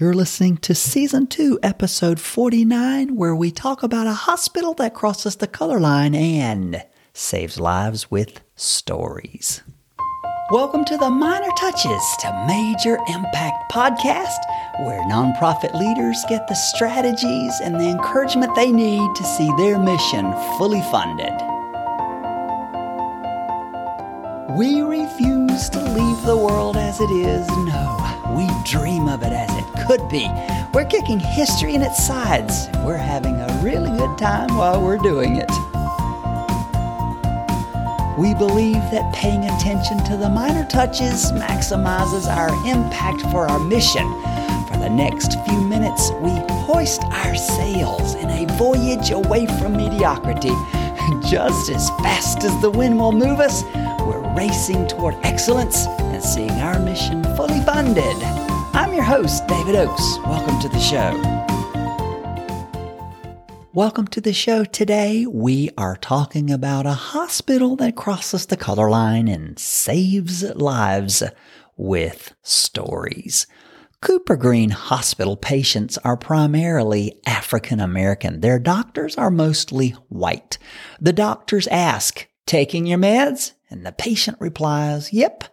You're listening to Season 2, Episode 49, where we talk about a hospital that crosses the color line and saves lives with stories. Welcome to the Minor Touches to Major Impact podcast, where nonprofit leaders get the strategies and the encouragement they need to see their mission fully funded. We refuse to leave the world as it is. No, we dream of it as it could be. We're kicking history in its sides. We're having a really good time while we're doing it. We believe that paying attention to the minor touches maximizes our impact for our mission. For the next few minutes, we hoist our sails in a voyage away from mediocrity. Just as fast as the wind will move us, we're racing toward excellence and seeing our mission fully funded. I'm your host, David Oakes. Welcome to the show. Welcome to the show. Today, we are talking about a hospital that crosses the color line and saves lives with stories. Cooper Green Hospital patients are primarily African American. Their doctors are mostly white. The doctors ask, taking your meds? And the patient replies, yep.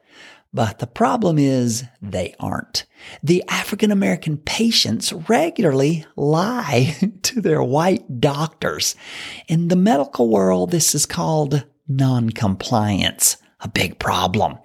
But the problem is they aren't. The African American patients regularly lie to their white doctors. In the medical world, this is called noncompliance. A big problem.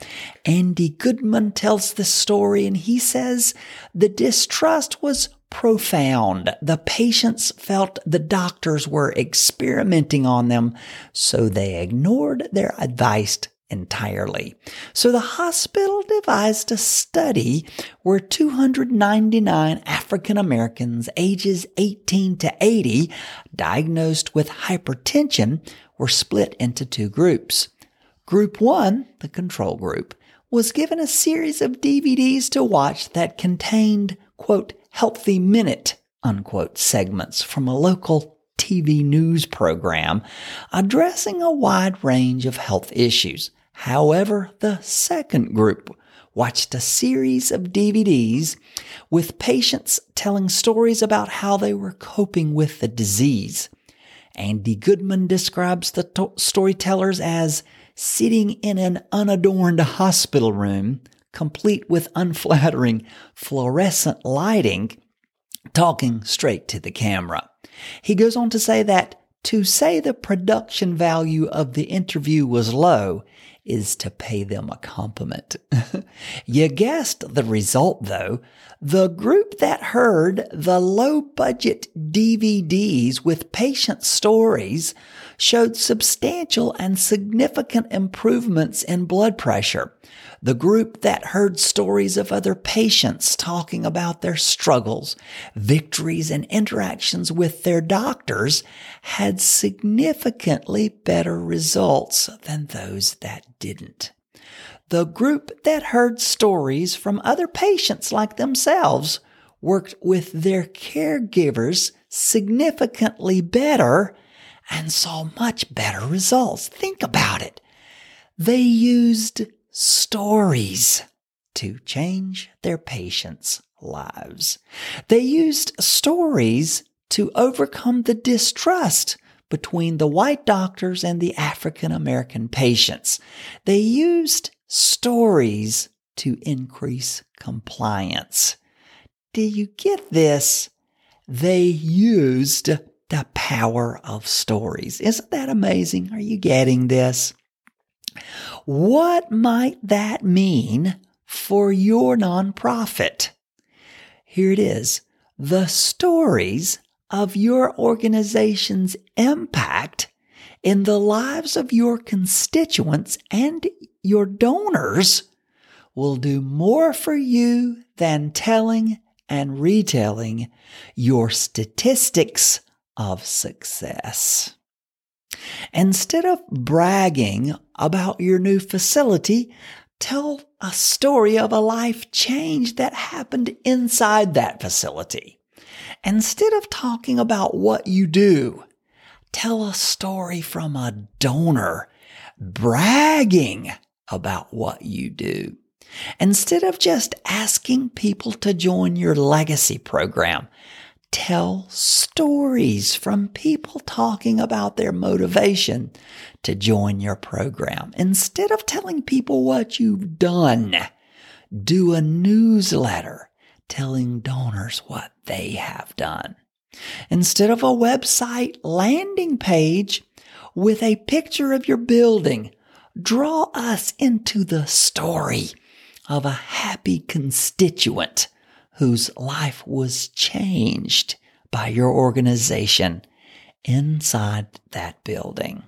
Andy Goodman tells this story and he says the distrust was profound. The patients felt the doctors were experimenting on them, so they ignored their advice entirely. So the hospital devised a study where 299 African Americans ages 18 to 80 diagnosed with hypertension were split into two groups. Group 1, the control group, was given a series of DVDs to watch that contained, quote, healthy minute, unquote, segments from a local TV news program addressing a wide range of health issues. However, the second group watched a series of DVDs with patients telling stories about how they were coping with the disease. Andy Goodman describes the to- storytellers as sitting in an unadorned hospital room, complete with unflattering fluorescent lighting, talking straight to the camera. He goes on to say that to say the production value of the interview was low is to pay them a compliment. you guessed the result though. The group that heard the low budget DVDs with patient stories showed substantial and significant improvements in blood pressure. The group that heard stories of other patients talking about their struggles, victories, and interactions with their doctors had significantly better results than those that didn't. The group that heard stories from other patients like themselves worked with their caregivers significantly better and saw much better results. Think about it. They used stories to change their patients' lives. They used stories to overcome the distrust between the white doctors and the African American patients. They used stories to increase compliance. Do you get this? They used the power of stories. Isn't that amazing? Are you getting this? What might that mean for your nonprofit? Here it is. The stories of your organization's impact in the lives of your constituents and your donors will do more for you than telling and retelling your statistics of success. Instead of bragging about your new facility, tell a story of a life change that happened inside that facility. Instead of talking about what you do, tell a story from a donor bragging about what you do. Instead of just asking people to join your legacy program, tell stories from people talking about their motivation to join your program. Instead of telling people what you've done, do a newsletter telling donors what they have done. Instead of a website landing page with a picture of your building, draw us into the story of a happy constituent whose life was changed by your organization inside that building.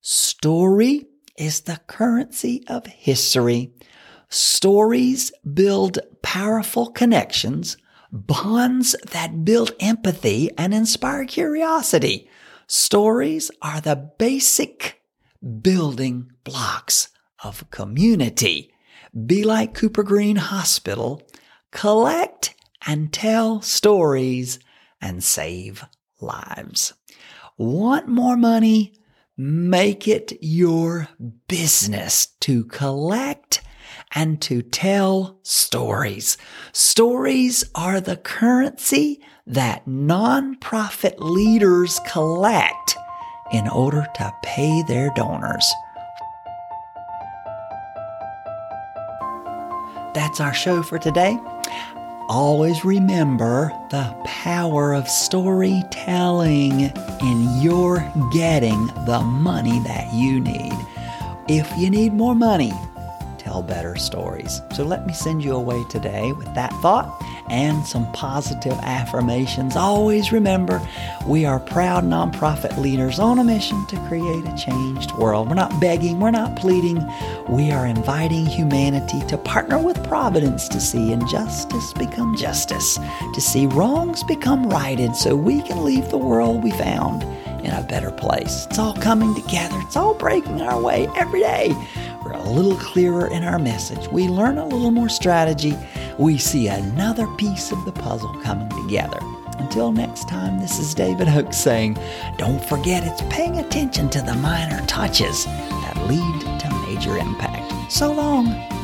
Story is the currency of history. Stories build powerful connections, bonds that build empathy and inspire curiosity. Stories are the basic building blocks of community. Be like Cooper Green Hospital collect and tell stories and save lives. Want more money? Make it your business to collect and to tell stories. Stories are the currency that nonprofit leaders collect in order to pay their donors. That's our show for today. Always remember the power of storytelling in your getting the money that you need. If you need more money, tell better stories. So let me send you away today with that thought and some positive affirmations. Always remember, we are proud nonprofit leaders on a mission to create a changed world. We're not begging, we're not pleading. We are inviting humanity to partner with Providence to see injustice become justice, to see wrongs become righted so we can leave the world we found in a better place. It's all coming together, it's all breaking our way every day. We're a little clearer in our message. We learn a little more strategy. We see another piece of the puzzle coming together. Until next time, this is David Hook saying, don't forget it's paying attention to the minor touches that lead to major impact. So long.